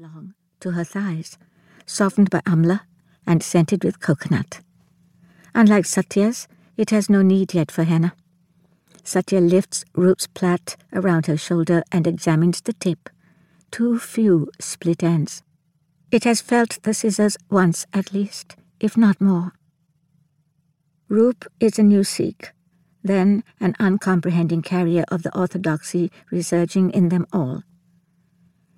long to her thighs, softened by amla and scented with coconut. Unlike Satya's, it has no need yet for henna. Satya lifts Roop's plait around her shoulder and examines the tip. Too few split ends. It has felt the scissors once at least, if not more. Roop is a new Sikh, then an uncomprehending carrier of the orthodoxy resurging in them all.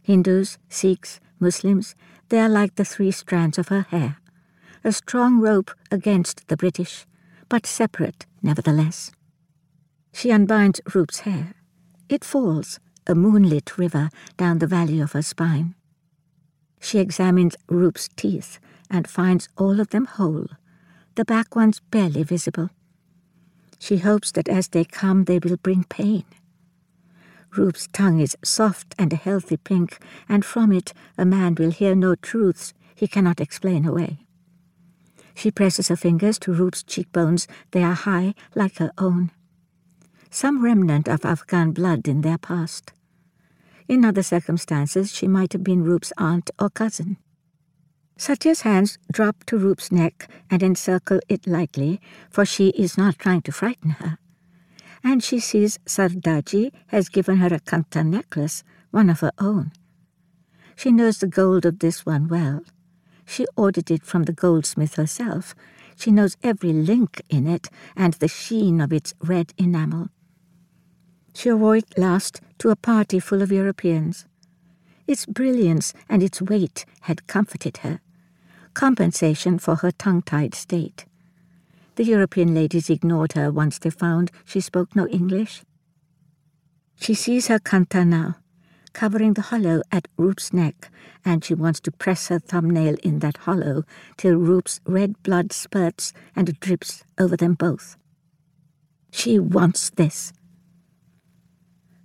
Hindus, Sikhs, Muslims, they are like the three strands of her hair, a strong rope against the British, but separate nevertheless. She unbinds Roop's hair. It falls, a moonlit river, down the valley of her spine. She examines Roop's teeth and finds all of them whole, the back ones barely visible. She hopes that as they come they will bring pain. Roop's tongue is soft and a healthy pink, and from it a man will hear no truths he cannot explain away. She presses her fingers to Roop's cheekbones. They are high, like her own. Some remnant of Afghan blood in their past. In other circumstances, she might have been Roop's aunt or cousin. Satya's hands drop to Roop's neck and encircle it lightly, for she is not trying to frighten her and she sees Sardarji has given her a kanta necklace, one of her own. She knows the gold of this one well. She ordered it from the goldsmith herself. She knows every link in it and the sheen of its red enamel. She wore it last to a party full of Europeans. Its brilliance and its weight had comforted her, compensation for her tongue-tied state. The European ladies ignored her once they found she spoke no English. She sees her kanta now, covering the hollow at Roop's neck, and she wants to press her thumbnail in that hollow till Roop's red blood spurts and drips over them both. She wants this.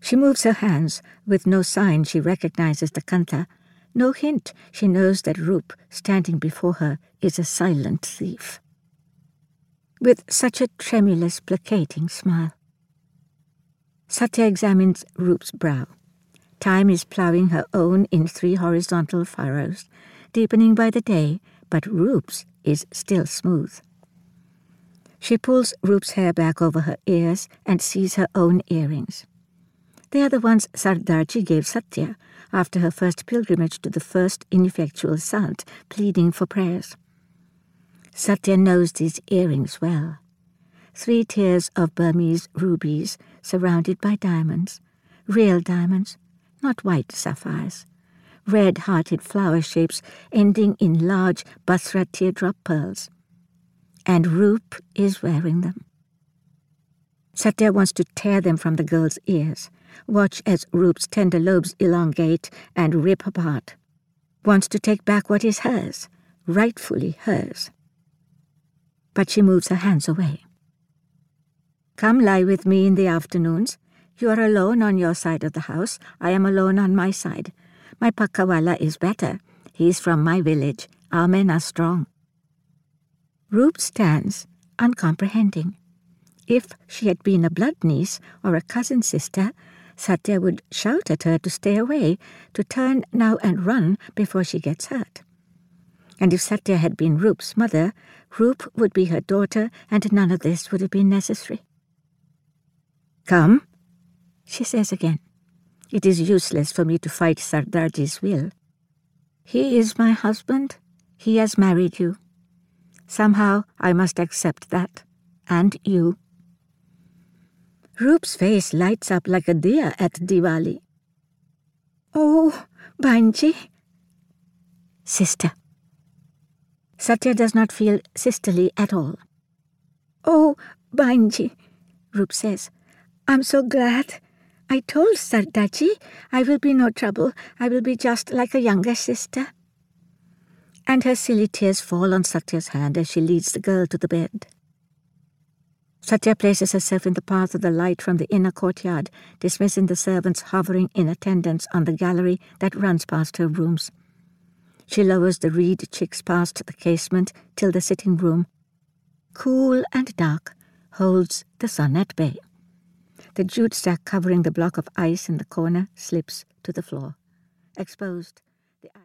She moves her hands, with no sign she recognizes the kanta, no hint she knows that Roop, standing before her, is a silent thief with such a tremulous, placating smile. Satya examines Roop's brow. Time is ploughing her own in three horizontal furrows, deepening by the day, but Roop's is still smooth. She pulls Roop's hair back over her ears and sees her own earrings. They are the ones Sardarji gave Satya after her first pilgrimage to the first ineffectual sant, pleading for prayers. Satya knows these earrings well. Three tiers of Burmese rubies surrounded by diamonds, real diamonds, not white sapphires, red-hearted flower shapes ending in large Basra teardrop pearls. And Roop is wearing them. Satya wants to tear them from the girl's ears, watch as Roop's tender lobes elongate and rip apart. Wants to take back what is hers, rightfully hers but she moves her hands away. Come lie with me in the afternoons. You are alone on your side of the house. I am alone on my side. My Pakawala is better. He is from my village. Our men are strong. Roop stands, uncomprehending. If she had been a blood niece or a cousin sister, Satya would shout at her to stay away, to turn now and run before she gets hurt. And if Satya had been Roop's mother, Roop would be her daughter, and none of this would have been necessary. Come, she says again. It is useless for me to fight Sardarji's will. He is my husband. He has married you. Somehow I must accept that. And you. Roop's face lights up like a deer at Diwali. Oh, Banji. Sister. Satya does not feel sisterly at all. Oh, Banji, Roop says, I'm so glad. I told Sardarji I will be no trouble. I will be just like a younger sister. And her silly tears fall on Satya's hand as she leads the girl to the bed. Satya places herself in the path of the light from the inner courtyard, dismissing the servants hovering in attendance on the gallery that runs past her rooms. She lowers the reed chicks past the casement till the sitting room, cool and dark, holds the sun at bay. The jute sack covering the block of ice in the corner slips to the floor, exposed